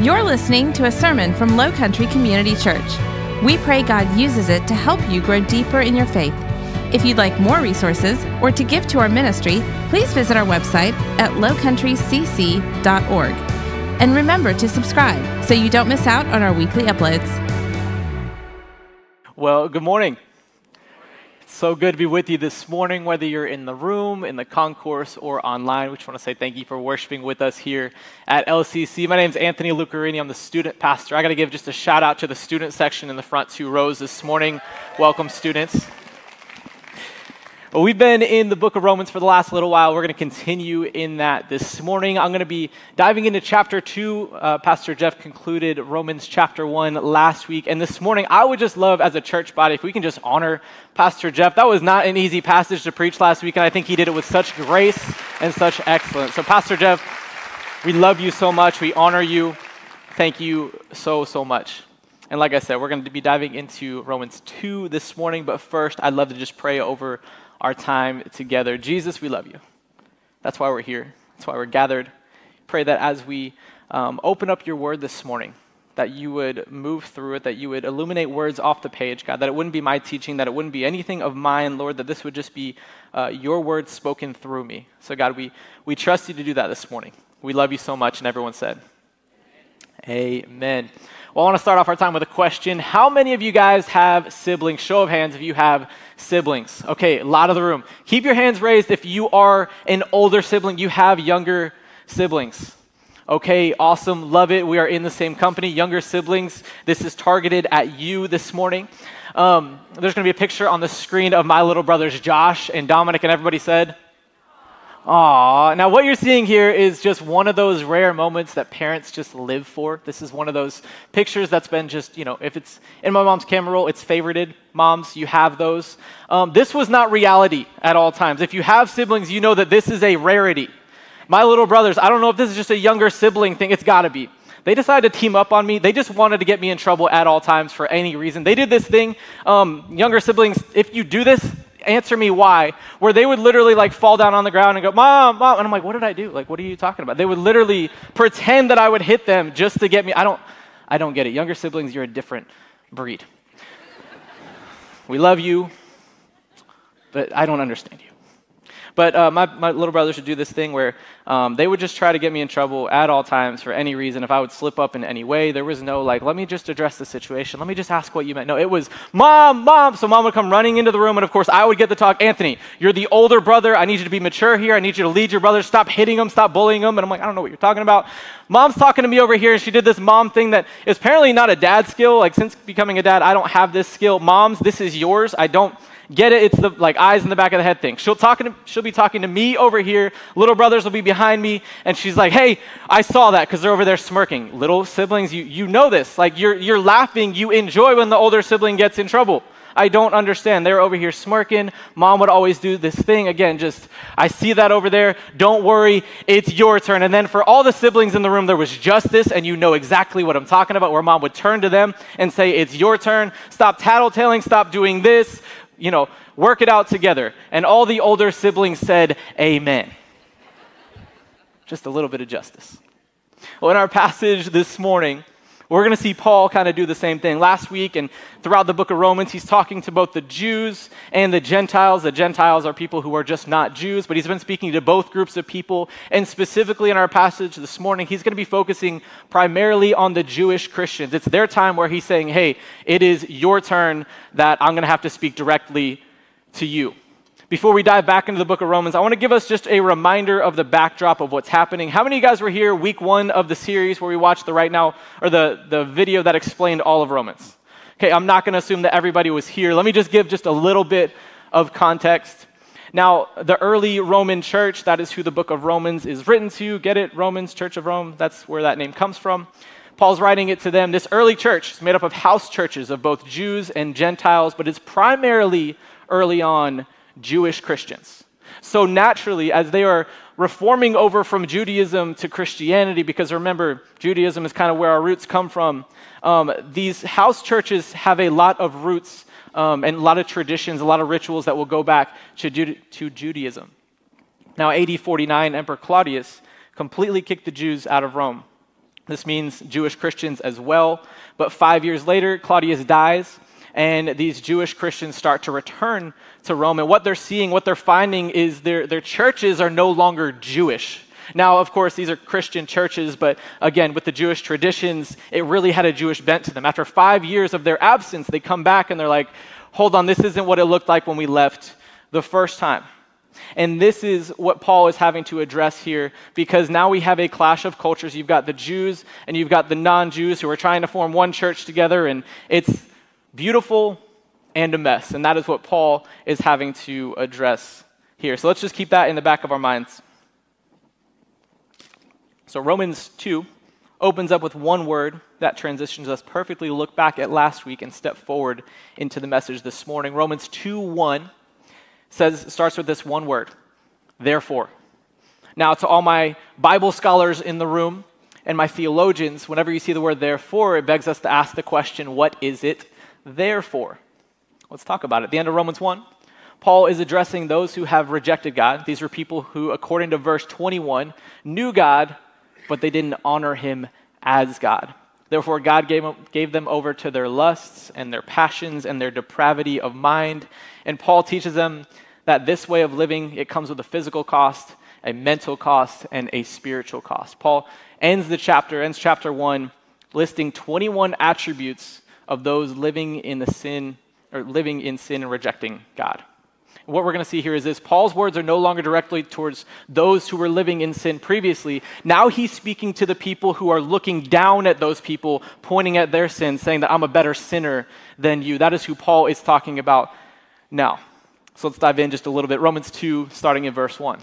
You're listening to a sermon from Low Country Community Church. We pray God uses it to help you grow deeper in your faith. If you'd like more resources or to give to our ministry, please visit our website at lowcountrycc.org. And remember to subscribe so you don't miss out on our weekly uploads. Well, good morning. So good to be with you this morning, whether you're in the room, in the concourse, or online. We just want to say thank you for worshiping with us here at LCC. My name is Anthony Lucarini. I'm the student pastor. I got to give just a shout out to the student section in the front two rows this morning. Welcome, students. Well, we've been in the book of Romans for the last little while. We're going to continue in that this morning. I'm going to be diving into chapter 2. Uh, Pastor Jeff concluded Romans chapter 1 last week. And this morning, I would just love as a church body if we can just honor Pastor Jeff. That was not an easy passage to preach last week, and I think he did it with such grace and such excellence. So, Pastor Jeff, we love you so much. We honor you. Thank you so, so much. And like I said, we're going to be diving into Romans 2 this morning. But first, I'd love to just pray over our time together. Jesus, we love you. That's why we're here. That's why we're gathered. Pray that as we um, open up your word this morning, that you would move through it, that you would illuminate words off the page, God, that it wouldn't be my teaching, that it wouldn't be anything of mine, Lord, that this would just be uh, your words spoken through me. So, God, we, we trust you to do that this morning. We love you so much, and everyone said, Amen. Well, I want to start off our time with a question. How many of you guys have siblings? Show of hands if you have siblings. Okay, a lot of the room. Keep your hands raised if you are an older sibling, you have younger siblings. Okay, awesome. Love it. We are in the same company. Younger siblings, this is targeted at you this morning. Um, there's going to be a picture on the screen of my little brothers, Josh and Dominic, and everybody said, Aw. Now, what you're seeing here is just one of those rare moments that parents just live for. This is one of those pictures that's been just, you know, if it's in my mom's camera roll, it's favorited. Moms, you have those. Um, this was not reality at all times. If you have siblings, you know that this is a rarity. My little brothers, I don't know if this is just a younger sibling thing, it's gotta be. They decided to team up on me. They just wanted to get me in trouble at all times for any reason. They did this thing. Um, younger siblings, if you do this, answer me why, where they would literally like fall down on the ground and go, Mom, Mom. And I'm like, What did I do? Like, what are you talking about? They would literally pretend that I would hit them just to get me. I don't, I don't get it. Younger siblings, you're a different breed. we love you, but I don't understand you. But uh, my, my little brothers would do this thing where um, they would just try to get me in trouble at all times for any reason. If I would slip up in any way, there was no like, let me just address the situation. Let me just ask what you meant. No, it was, Mom, Mom. So mom would come running into the room, and of course, I would get the talk, Anthony, you're the older brother. I need you to be mature here. I need you to lead your brothers. Stop hitting them, stop bullying them. And I'm like, I don't know what you're talking about. Mom's talking to me over here, and she did this mom thing that is apparently not a dad skill. Like, since becoming a dad, I don't have this skill. Moms, this is yours. I don't Get it? It's the like eyes in the back of the head thing. She'll talking to, she'll be talking to me over here. Little brothers will be behind me, and she's like, "Hey, I saw that because they're over there smirking." Little siblings, you you know this. Like you're you're laughing. You enjoy when the older sibling gets in trouble. I don't understand. They're over here smirking. Mom would always do this thing. Again, just, I see that over there. Don't worry. It's your turn. And then for all the siblings in the room, there was justice, and you know exactly what I'm talking about, where mom would turn to them and say, It's your turn. Stop tattletaling. Stop doing this you know, work it out together. And all the older siblings said, Amen. Just a little bit of justice. Well, in our passage this morning, we're going to see Paul kind of do the same thing. Last week and throughout the book of Romans, he's talking to both the Jews and the Gentiles. The Gentiles are people who are just not Jews, but he's been speaking to both groups of people. And specifically in our passage this morning, he's going to be focusing primarily on the Jewish Christians. It's their time where he's saying, hey, it is your turn that I'm going to have to speak directly to you. Before we dive back into the book of Romans, I want to give us just a reminder of the backdrop of what's happening. How many of you guys were here week one of the series where we watched the right now, or the, the video that explained all of Romans? Okay, I'm not going to assume that everybody was here. Let me just give just a little bit of context. Now, the early Roman church, that is who the book of Romans is written to. Get it? Romans, Church of Rome, that's where that name comes from. Paul's writing it to them. This early church is made up of house churches of both Jews and Gentiles, but it's primarily early on Jewish Christians. So naturally, as they are reforming over from Judaism to Christianity, because remember, Judaism is kind of where our roots come from, um, these house churches have a lot of roots um, and a lot of traditions, a lot of rituals that will go back to, to Judaism. Now, AD 49, Emperor Claudius completely kicked the Jews out of Rome. This means Jewish Christians as well. But five years later, Claudius dies, and these Jewish Christians start to return to Rome. And what they're seeing, what they're finding is their, their churches are no longer Jewish. Now, of course, these are Christian churches, but again, with the Jewish traditions, it really had a Jewish bent to them. After five years of their absence, they come back and they're like, hold on, this isn't what it looked like when we left the first time. And this is what Paul is having to address here because now we have a clash of cultures. You've got the Jews and you've got the non Jews who are trying to form one church together, and it's beautiful and a mess. And that is what Paul is having to address here. So let's just keep that in the back of our minds. So Romans 2 opens up with one word that transitions us perfectly to look back at last week and step forward into the message this morning. Romans 2 1 says, starts with this one word, therefore. Now, to all my Bible scholars in the room and my theologians, whenever you see the word therefore, it begs us to ask the question, what is it therefore? Let's talk about it. The end of Romans 1, Paul is addressing those who have rejected God. These were people who, according to verse 21, knew God but they didn't honor him as God. Therefore, God gave, gave them over to their lusts and their passions and their depravity of mind. And Paul teaches them that this way of living, it comes with a physical cost, a mental cost, and a spiritual cost. Paul ends the chapter, ends chapter one, listing 21 attributes of those living in the sin or living in sin and rejecting God what we're going to see here is this Paul's words are no longer directly towards those who were living in sin previously. Now he's speaking to the people who are looking down at those people, pointing at their sin, saying that I'm a better sinner than you. That is who Paul is talking about now. So let's dive in just a little bit. Romans 2, starting in verse 1.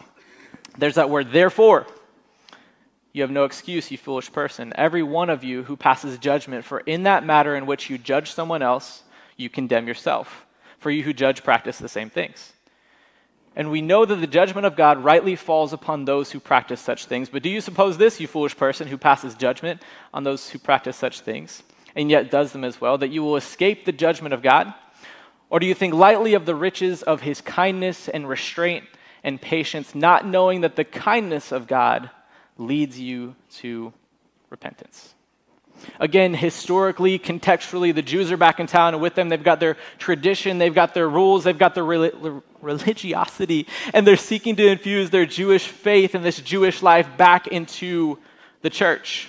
There's that word, therefore. You have no excuse, you foolish person. Every one of you who passes judgment, for in that matter in which you judge someone else, you condemn yourself for you who judge practice the same things. And we know that the judgment of God rightly falls upon those who practice such things. But do you suppose this, you foolish person who passes judgment on those who practice such things, and yet does them as well, that you will escape the judgment of God? Or do you think lightly of the riches of his kindness and restraint and patience, not knowing that the kindness of God leads you to repentance? Again, historically, contextually, the Jews are back in town, and with them, they've got their tradition, they've got their rules, they've got their religiosity, and they're seeking to infuse their Jewish faith and this Jewish life back into the church.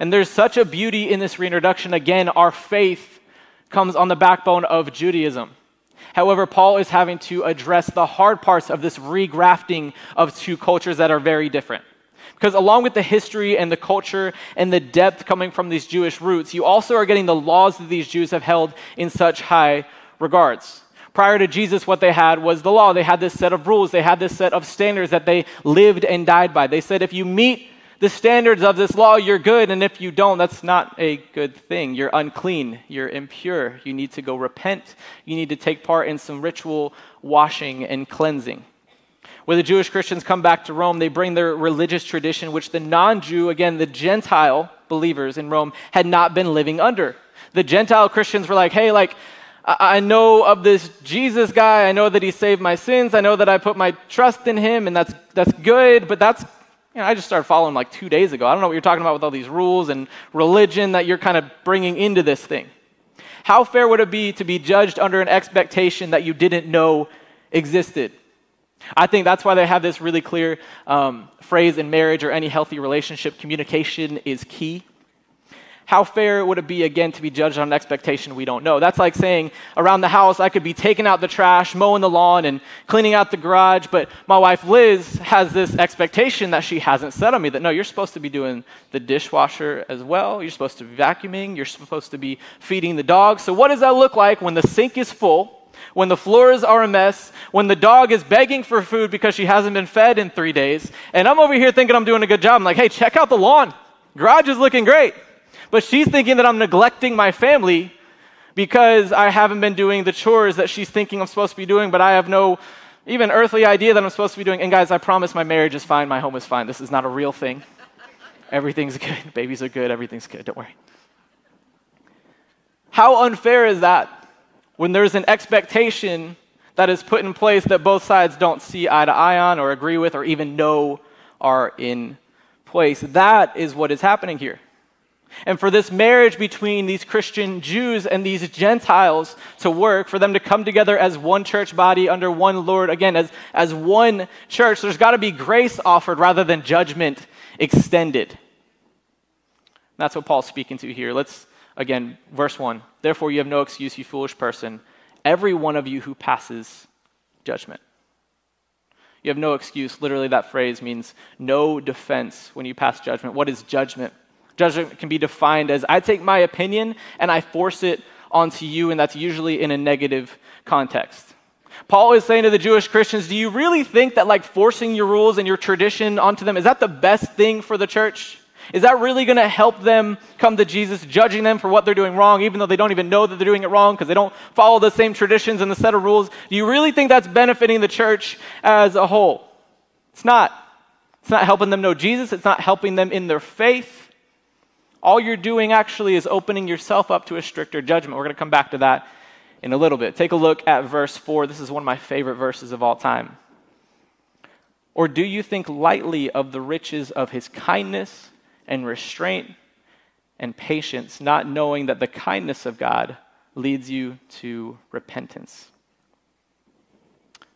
And there's such a beauty in this reintroduction. Again, our faith comes on the backbone of Judaism. However, Paul is having to address the hard parts of this regrafting of two cultures that are very different. Because along with the history and the culture and the depth coming from these Jewish roots, you also are getting the laws that these Jews have held in such high regards. Prior to Jesus, what they had was the law. They had this set of rules, they had this set of standards that they lived and died by. They said, if you meet the standards of this law, you're good, and if you don't, that's not a good thing. You're unclean, you're impure, you need to go repent, you need to take part in some ritual washing and cleansing. Where the Jewish Christians come back to Rome, they bring their religious tradition, which the non Jew, again, the Gentile believers in Rome, had not been living under. The Gentile Christians were like, hey, like, I know of this Jesus guy. I know that he saved my sins. I know that I put my trust in him, and that's, that's good, but that's, you know, I just started following like two days ago. I don't know what you're talking about with all these rules and religion that you're kind of bringing into this thing. How fair would it be to be judged under an expectation that you didn't know existed? I think that's why they have this really clear um, phrase in marriage or any healthy relationship communication is key. How fair would it be, again, to be judged on an expectation we don't know? That's like saying around the house, I could be taking out the trash, mowing the lawn, and cleaning out the garage, but my wife Liz has this expectation that she hasn't set on me that no, you're supposed to be doing the dishwasher as well. You're supposed to be vacuuming. You're supposed to be feeding the dog. So, what does that look like when the sink is full? When the floors are a mess, when the dog is begging for food because she hasn't been fed in three days, and I'm over here thinking I'm doing a good job. I'm like, hey, check out the lawn. Garage is looking great. But she's thinking that I'm neglecting my family because I haven't been doing the chores that she's thinking I'm supposed to be doing, but I have no even earthly idea that I'm supposed to be doing. And guys, I promise my marriage is fine, my home is fine. This is not a real thing. Everything's good. Babies are good. Everything's good. Don't worry. How unfair is that? When there's an expectation that is put in place that both sides don't see eye to eye on or agree with or even know are in place. That is what is happening here. And for this marriage between these Christian Jews and these Gentiles to work, for them to come together as one church body under one Lord, again, as, as one church, there's got to be grace offered rather than judgment extended. That's what Paul's speaking to here. Let's, again, verse 1. Therefore, you have no excuse, you foolish person, every one of you who passes judgment. You have no excuse. Literally, that phrase means no defense when you pass judgment. What is judgment? Judgment can be defined as I take my opinion and I force it onto you, and that's usually in a negative context. Paul is saying to the Jewish Christians, Do you really think that like forcing your rules and your tradition onto them, is that the best thing for the church? Is that really going to help them come to Jesus, judging them for what they're doing wrong, even though they don't even know that they're doing it wrong because they don't follow the same traditions and the set of rules? Do you really think that's benefiting the church as a whole? It's not. It's not helping them know Jesus, it's not helping them in their faith all you're doing actually is opening yourself up to a stricter judgment. We're going to come back to that in a little bit. Take a look at verse 4. This is one of my favorite verses of all time. Or do you think lightly of the riches of his kindness and restraint and patience, not knowing that the kindness of God leads you to repentance?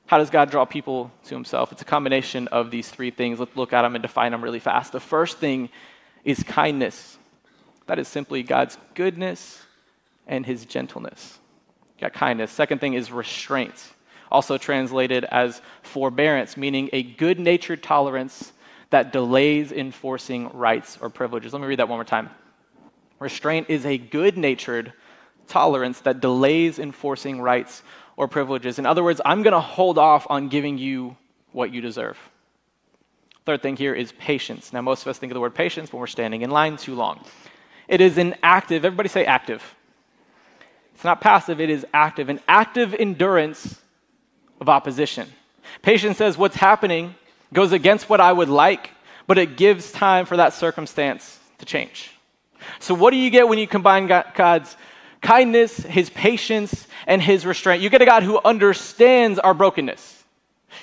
How does God draw people to himself? It's a combination of these three things. Let's look at them and define them really fast. The first thing is kindness. That is simply God's goodness and his gentleness. Got kindness. Second thing is restraint, also translated as forbearance, meaning a good natured tolerance that delays enforcing rights or privileges. Let me read that one more time. Restraint is a good natured tolerance that delays enforcing rights or privileges. In other words, I'm going to hold off on giving you what you deserve. Third thing here is patience. Now, most of us think of the word patience when we're standing in line too long. It is an active, everybody say active. It's not passive, it is active, an active endurance of opposition. Patience says what's happening goes against what I would like, but it gives time for that circumstance to change. So, what do you get when you combine God's kindness, His patience, and His restraint? You get a God who understands our brokenness.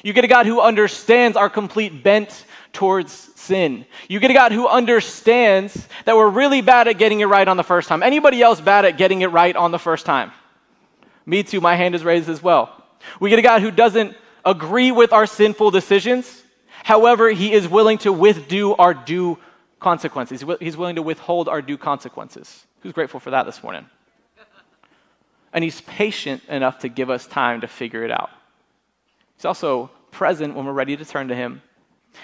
You get a God who understands our complete bent towards sin. You get a God who understands that we're really bad at getting it right on the first time. Anybody else bad at getting it right on the first time? Me too, my hand is raised as well. We get a God who doesn't agree with our sinful decisions. However, he is willing to withdo our due consequences. He's willing to withhold our due consequences. Who's grateful for that this morning? And he's patient enough to give us time to figure it out. He's also present when we're ready to turn to him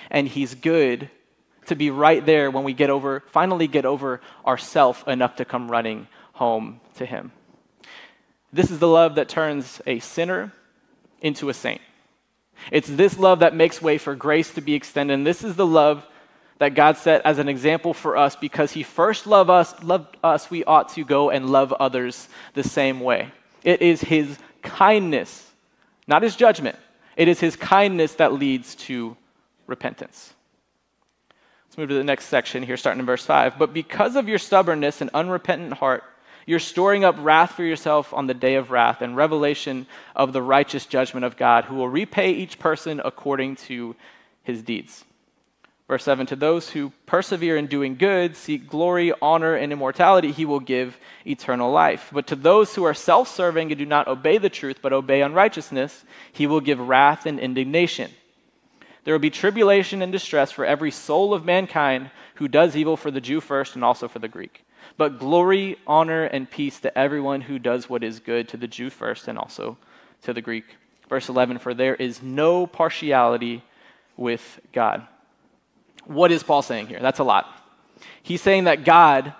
and He's good to be right there when we get over, finally get over ourself enough to come running home to Him. This is the love that turns a sinner into a saint. It's this love that makes way for grace to be extended. And this is the love that God set as an example for us because He first loved us, loved us, we ought to go and love others the same way. It is His kindness, not His judgment. It is His kindness that leads to repentance. Let's move to the next section here, starting in verse 5. But because of your stubbornness and unrepentant heart, you're storing up wrath for yourself on the day of wrath and revelation of the righteous judgment of God, who will repay each person according to his deeds. Verse 7 To those who persevere in doing good, seek glory, honor, and immortality, he will give eternal life. But to those who are self serving and do not obey the truth, but obey unrighteousness, he will give wrath and indignation. There will be tribulation and distress for every soul of mankind who does evil for the Jew first and also for the Greek. But glory, honor, and peace to everyone who does what is good, to the Jew first and also to the Greek. Verse 11 For there is no partiality with God. What is Paul saying here? That's a lot. He's saying that God,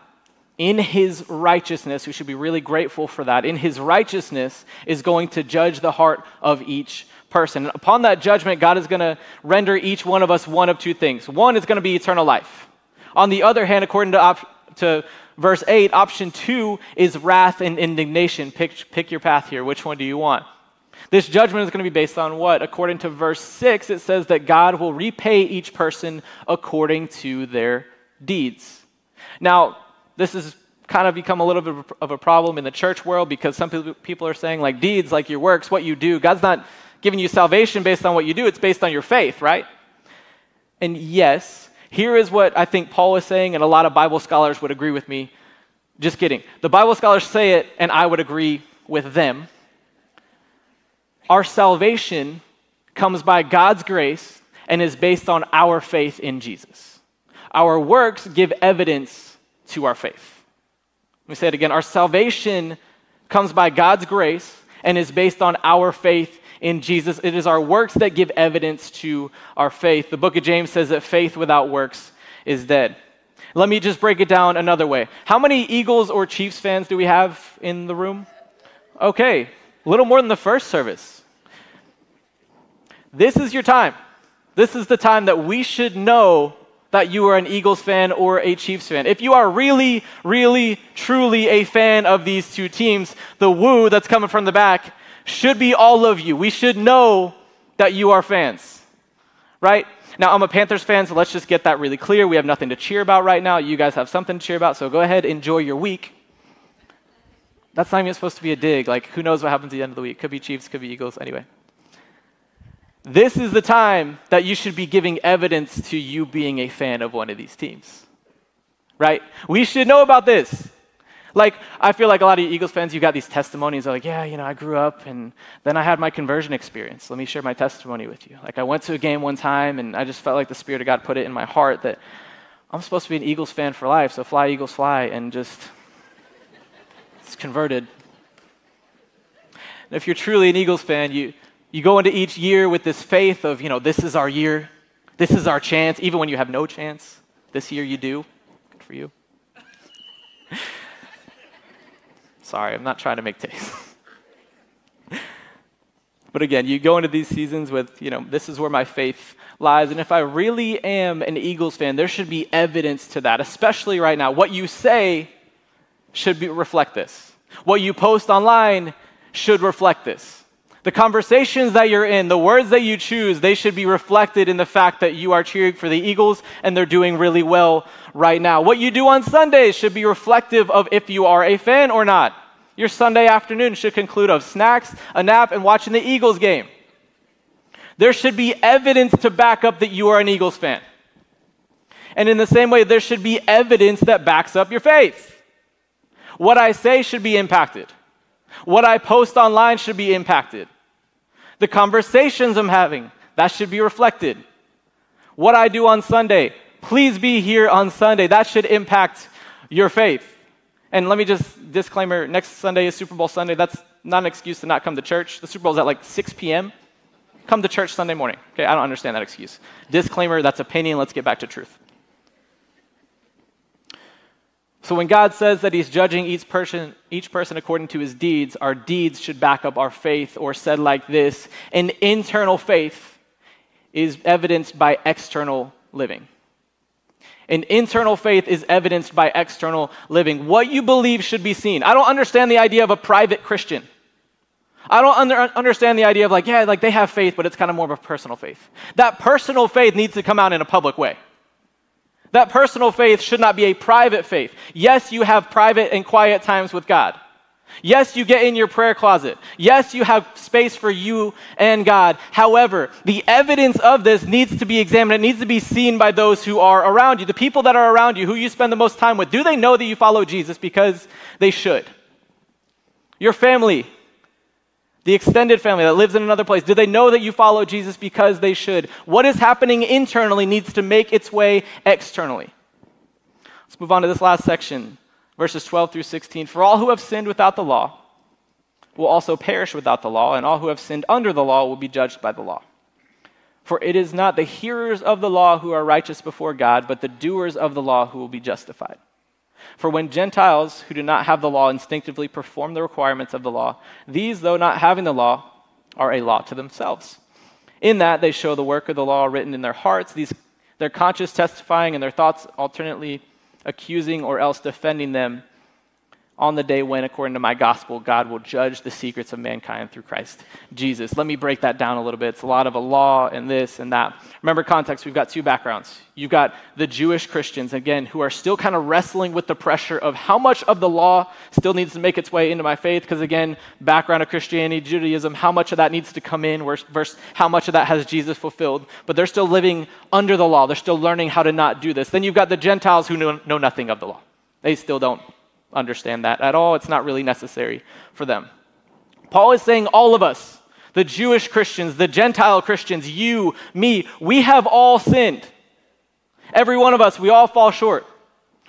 in his righteousness, we should be really grateful for that, in his righteousness, is going to judge the heart of each person. And upon that judgment, God is going to render each one of us one of two things. One is going to be eternal life. On the other hand, according to, op- to verse 8, option two is wrath and indignation. Pick, pick your path here. Which one do you want? This judgment is going to be based on what? According to verse 6, it says that God will repay each person according to their deeds. Now, this has kind of become a little bit of a problem in the church world because some people are saying, like, deeds, like your works, what you do. God's not giving you salvation based on what you do, it's based on your faith, right? And yes, Here is what I think Paul is saying, and a lot of Bible scholars would agree with me. Just kidding. The Bible scholars say it, and I would agree with them. Our salvation comes by God's grace and is based on our faith in Jesus. Our works give evidence to our faith. Let me say it again. Our salvation comes by God's grace and is based on our faith in Jesus. It is our works that give evidence to our faith. The book of James says that faith without works is dead. Let me just break it down another way. How many Eagles or Chiefs fans do we have in the room? Okay, a little more than the first service. This is your time. This is the time that we should know that you are an Eagles fan or a Chiefs fan. If you are really, really, truly a fan of these two teams, the woo that's coming from the back should be all of you. We should know that you are fans, right? Now, I'm a Panthers fan, so let's just get that really clear. We have nothing to cheer about right now. You guys have something to cheer about, so go ahead, enjoy your week. That's not even supposed to be a dig. Like, who knows what happens at the end of the week? Could be Chiefs, could be Eagles. Anyway. This is the time that you should be giving evidence to you being a fan of one of these teams. Right? We should know about this. Like, I feel like a lot of Eagles fans, you got these testimonies like, yeah, you know, I grew up and then I had my conversion experience. Let me share my testimony with you. Like, I went to a game one time and I just felt like the Spirit of God put it in my heart that I'm supposed to be an Eagles fan for life, so fly, Eagles, fly, and just, it's converted. And if you're truly an Eagles fan, you, you go into each year with this faith of, you know, this is our year, this is our chance, even when you have no chance. This year you do. Good for you. Sorry, I'm not trying to make taste. but again, you go into these seasons with, you know, this is where my faith lies. And if I really am an Eagles fan, there should be evidence to that, especially right now. What you say should be, reflect this. What you post online should reflect this. The conversations that you're in, the words that you choose, they should be reflected in the fact that you are cheering for the Eagles and they're doing really well right now. What you do on Sundays should be reflective of if you are a fan or not. Your Sunday afternoon should conclude of snacks, a nap, and watching the Eagles game. There should be evidence to back up that you are an Eagles fan. And in the same way, there should be evidence that backs up your faith. What I say should be impacted. What I post online should be impacted. The conversations I'm having, that should be reflected. What I do on Sunday, please be here on Sunday. That should impact your faith. And let me just disclaimer next Sunday is Super Bowl Sunday. That's not an excuse to not come to church. The Super Bowl is at like 6 p.m. Come to church Sunday morning. Okay, I don't understand that excuse. Disclaimer, that's opinion. Let's get back to truth. So when God says that he's judging each person, each person according to his deeds, our deeds should back up our faith, or said like this an internal faith is evidenced by external living. An internal faith is evidenced by external living. What you believe should be seen. I don't understand the idea of a private Christian. I don't under, understand the idea of like, yeah, like they have faith, but it's kind of more of a personal faith. That personal faith needs to come out in a public way. That personal faith should not be a private faith. Yes, you have private and quiet times with God. Yes, you get in your prayer closet. Yes, you have space for you and God. However, the evidence of this needs to be examined. It needs to be seen by those who are around you. The people that are around you, who you spend the most time with, do they know that you follow Jesus? Because they should. Your family, the extended family that lives in another place, do they know that you follow Jesus because they should? What is happening internally needs to make its way externally. Let's move on to this last section, verses 12 through 16. For all who have sinned without the law will also perish without the law, and all who have sinned under the law will be judged by the law. For it is not the hearers of the law who are righteous before God, but the doers of the law who will be justified. For when Gentiles who do not have the law instinctively perform the requirements of the law, these, though not having the law, are a law to themselves. In that they show the work of the law written in their hearts, these, their conscience testifying and their thoughts alternately accusing or else defending them on the day when, according to my gospel, God will judge the secrets of mankind through Christ Jesus. Let me break that down a little bit. It's a lot of a law and this and that. Remember context, we've got two backgrounds. You've got the Jewish Christians, again, who are still kind of wrestling with the pressure of how much of the law still needs to make its way into my faith, because again, background of Christianity, Judaism, how much of that needs to come in versus how much of that has Jesus fulfilled. But they're still living under the law. They're still learning how to not do this. Then you've got the Gentiles who know, know nothing of the law. They still don't understand that at all. It's not really necessary for them. Paul is saying all of us, the Jewish Christians, the Gentile Christians, you, me, we have all sinned. Every one of us, we all fall short.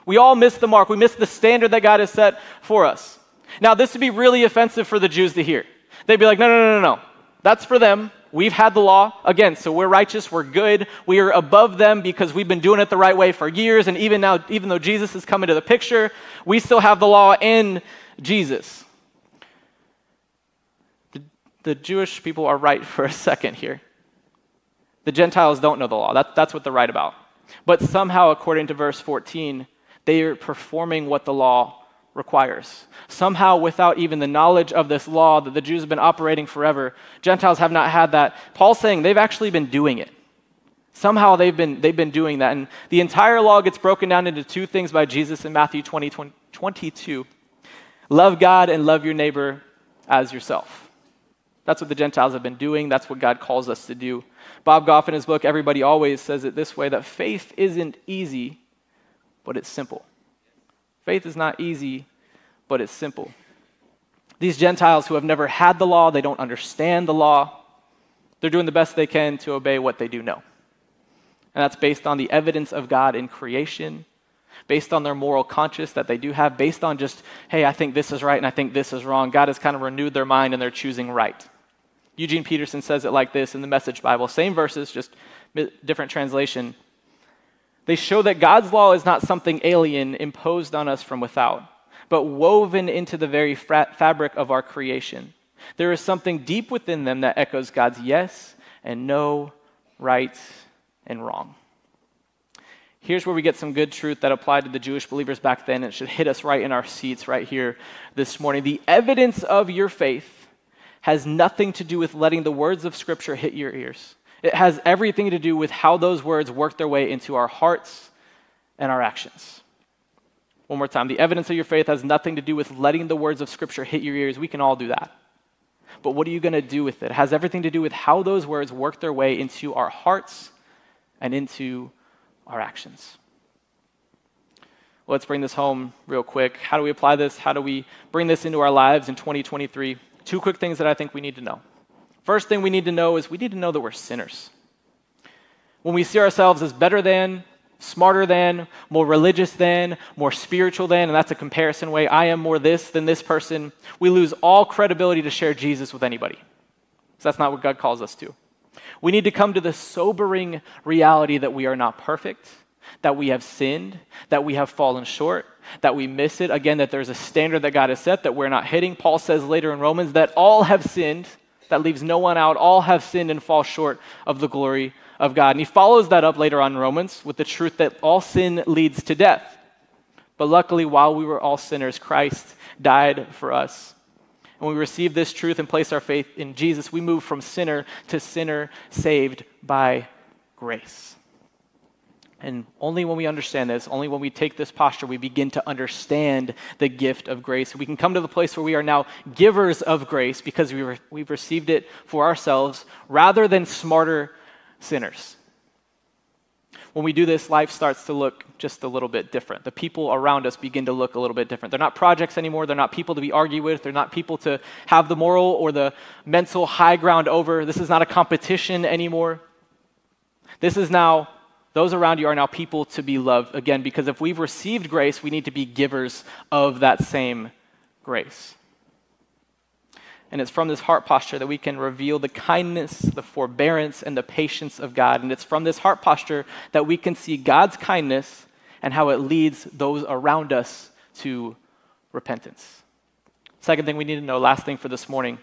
We all miss the mark. We miss the standard that God has set for us. Now, this would be really offensive for the Jews to hear. They'd be like, no, no, no, no, no. That's for them. We've had the law. Again, so we're righteous, we're good, we are above them because we've been doing it the right way for years. And even now, even though Jesus has come into the picture, we still have the law in Jesus. The, the Jewish people are right for a second here. The Gentiles don't know the law. That, that's what they're right about. But somehow, according to verse 14, they are performing what the law requires. Somehow, without even the knowledge of this law that the Jews have been operating forever, Gentiles have not had that. Paul's saying they've actually been doing it. Somehow they've been, they've been doing that. And the entire law gets broken down into two things by Jesus in Matthew 20, 20 22 love God and love your neighbor as yourself. That's what the Gentiles have been doing. That's what God calls us to do. Bob Goff, in his book, Everybody Always, says it this way that faith isn't easy, but it's simple. Faith is not easy, but it's simple. These Gentiles who have never had the law, they don't understand the law, they're doing the best they can to obey what they do know. And that's based on the evidence of God in creation, based on their moral conscience that they do have, based on just, hey, I think this is right and I think this is wrong. God has kind of renewed their mind and they're choosing right. Eugene Peterson says it like this in the Message Bible, same verses, just different translation. They show that God's law is not something alien imposed on us from without, but woven into the very fabric of our creation. There is something deep within them that echoes God's yes and no, right and wrong. Here's where we get some good truth that applied to the Jewish believers back then. It should hit us right in our seats right here this morning. The evidence of your faith has nothing to do with letting the words of Scripture hit your ears. It has everything to do with how those words work their way into our hearts and our actions. One more time. The evidence of your faith has nothing to do with letting the words of Scripture hit your ears. We can all do that. But what are you going to do with it? It has everything to do with how those words work their way into our hearts and into our actions. Let's bring this home real quick. How do we apply this? How do we bring this into our lives in 2023? Two quick things that I think we need to know. First thing we need to know is we need to know that we're sinners. When we see ourselves as better than, smarter than, more religious than, more spiritual than, and that's a comparison way, I am more this than this person, we lose all credibility to share Jesus with anybody. So that's not what God calls us to. We need to come to the sobering reality that we are not perfect, that we have sinned, that we have fallen short, that we miss it. Again, that there's a standard that God has set that we're not hitting. Paul says later in Romans that all have sinned that leaves no one out. All have sinned and fall short of the glory of God. And he follows that up later on in Romans with the truth that all sin leads to death. But luckily, while we were all sinners, Christ died for us. And when we receive this truth and place our faith in Jesus, we move from sinner to sinner saved by grace. And only when we understand this, only when we take this posture, we begin to understand the gift of grace. We can come to the place where we are now givers of grace because we re- we've received it for ourselves rather than smarter sinners. When we do this, life starts to look just a little bit different. The people around us begin to look a little bit different. They're not projects anymore. They're not people to be argued with. They're not people to have the moral or the mental high ground over. This is not a competition anymore. This is now those around you are now people to be loved. Again, because if we've received grace, we need to be givers of that same grace. And it's from this heart posture that we can reveal the kindness, the forbearance, and the patience of God. And it's from this heart posture that we can see God's kindness and how it leads those around us to repentance. Second thing we need to know, last thing for this morning,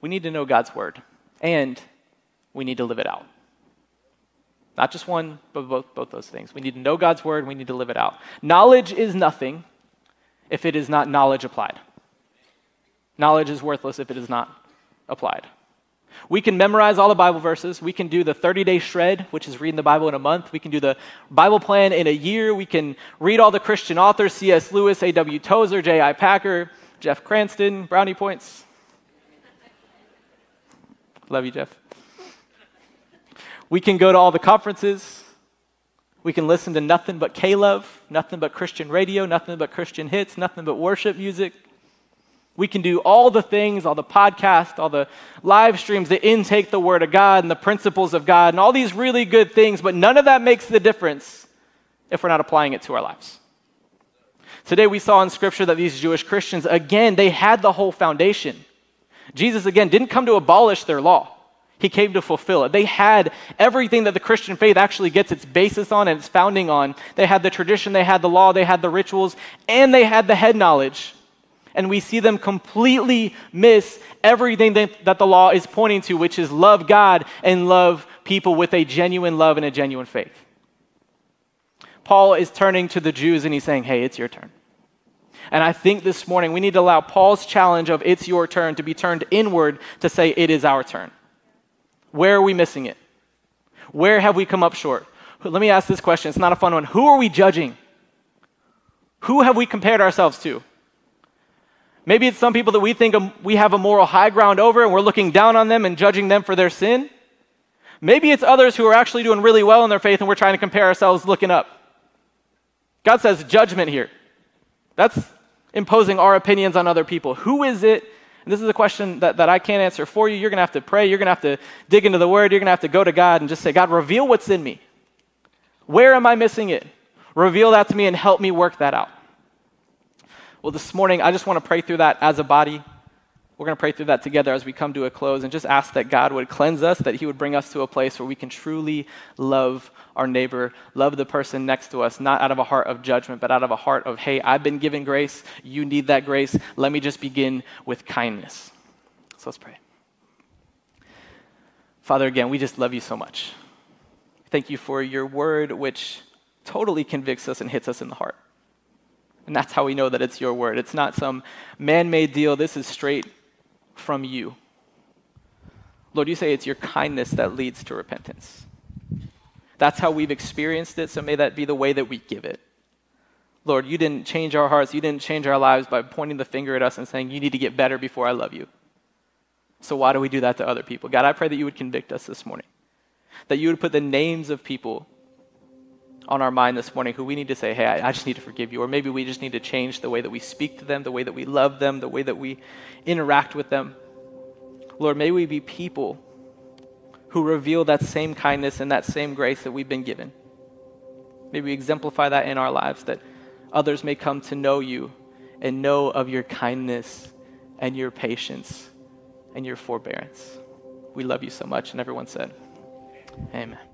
we need to know God's word and we need to live it out. Not just one, but both, both those things. We need to know God's word, we need to live it out. Knowledge is nothing if it is not knowledge applied. Knowledge is worthless if it is not applied. We can memorize all the Bible verses. We can do the 30 day shred, which is reading the Bible in a month. We can do the Bible plan in a year. We can read all the Christian authors C.S. Lewis, A.W. Tozer, J.I. Packer, Jeff Cranston, Brownie Points. Love you, Jeff. We can go to all the conferences. We can listen to nothing but K Love, nothing but Christian radio, nothing but Christian hits, nothing but worship music. We can do all the things, all the podcasts, all the live streams that intake the Word of God and the principles of God and all these really good things, but none of that makes the difference if we're not applying it to our lives. Today we saw in Scripture that these Jewish Christians, again, they had the whole foundation. Jesus, again, didn't come to abolish their law. He came to fulfill it. They had everything that the Christian faith actually gets its basis on and its founding on. They had the tradition, they had the law, they had the rituals, and they had the head knowledge and we see them completely miss everything that, the law is pointing to, which is love God and love people with a genuine love and a genuine faith. Paul is turning to the Jews and he's saying, Hey, it's your turn. And I think this morning we need to allow Paul's challenge of it's your turn to be turned inward to say it is our turn. Where are we missing it? Where have we come up short? Let me ask this question. It's not a fun one. Who are we judging? Who have we compared ourselves to? Maybe it's some people that we think we have a moral high ground over and we're looking down on them and judging them for their sin. Maybe it's others who are actually doing really well in their faith and we're trying to compare ourselves looking up. God says judgment here. That's imposing our opinions on other people. Who is it? And this is a question that, that I can't answer for you. You're going to have to pray. You're going to have to dig into the word. You're going to have to go to God and just say, God, reveal what's in me. Where am I missing it? Reveal that to me and help me work that out. Well, this morning, I just want to pray through that as a body. We're going to pray through that together as we come to a close and just ask that God would cleanse us, that He would bring us to a place where we can truly love our neighbor, love the person next to us, not out of a heart of judgment, but out of a heart of, hey, I've been given grace. You need that grace. Let me just begin with kindness. So let's pray. Father, again, we just love you so much. Thank you for your word, which totally convicts us and hits us in the heart. And that's how we know that it's your word. It's not some man made deal. This is straight from you. Lord, you say it's your kindness that leads to repentance. That's how we've experienced it, so may that be the way that we give it. Lord, you didn't change our hearts, you didn't change our lives by pointing the finger at us and saying, You need to get better before I love you. So why do we do that to other people? God, I pray that you would convict us this morning, that you would put the names of people on our mind this morning who we need to say, hey, I, I, just need to forgive you. Or maybe we just need to change the way that we speak to them, the way that we love them, the way that we interact with them. Lord, may we be people who reveal that same kindness and that same grace that we've been given. Maybe we exemplify that in our lives, that others may come to know you and know of your kindness and your patience and your forbearance. We love you so much. And everyone said, Amen.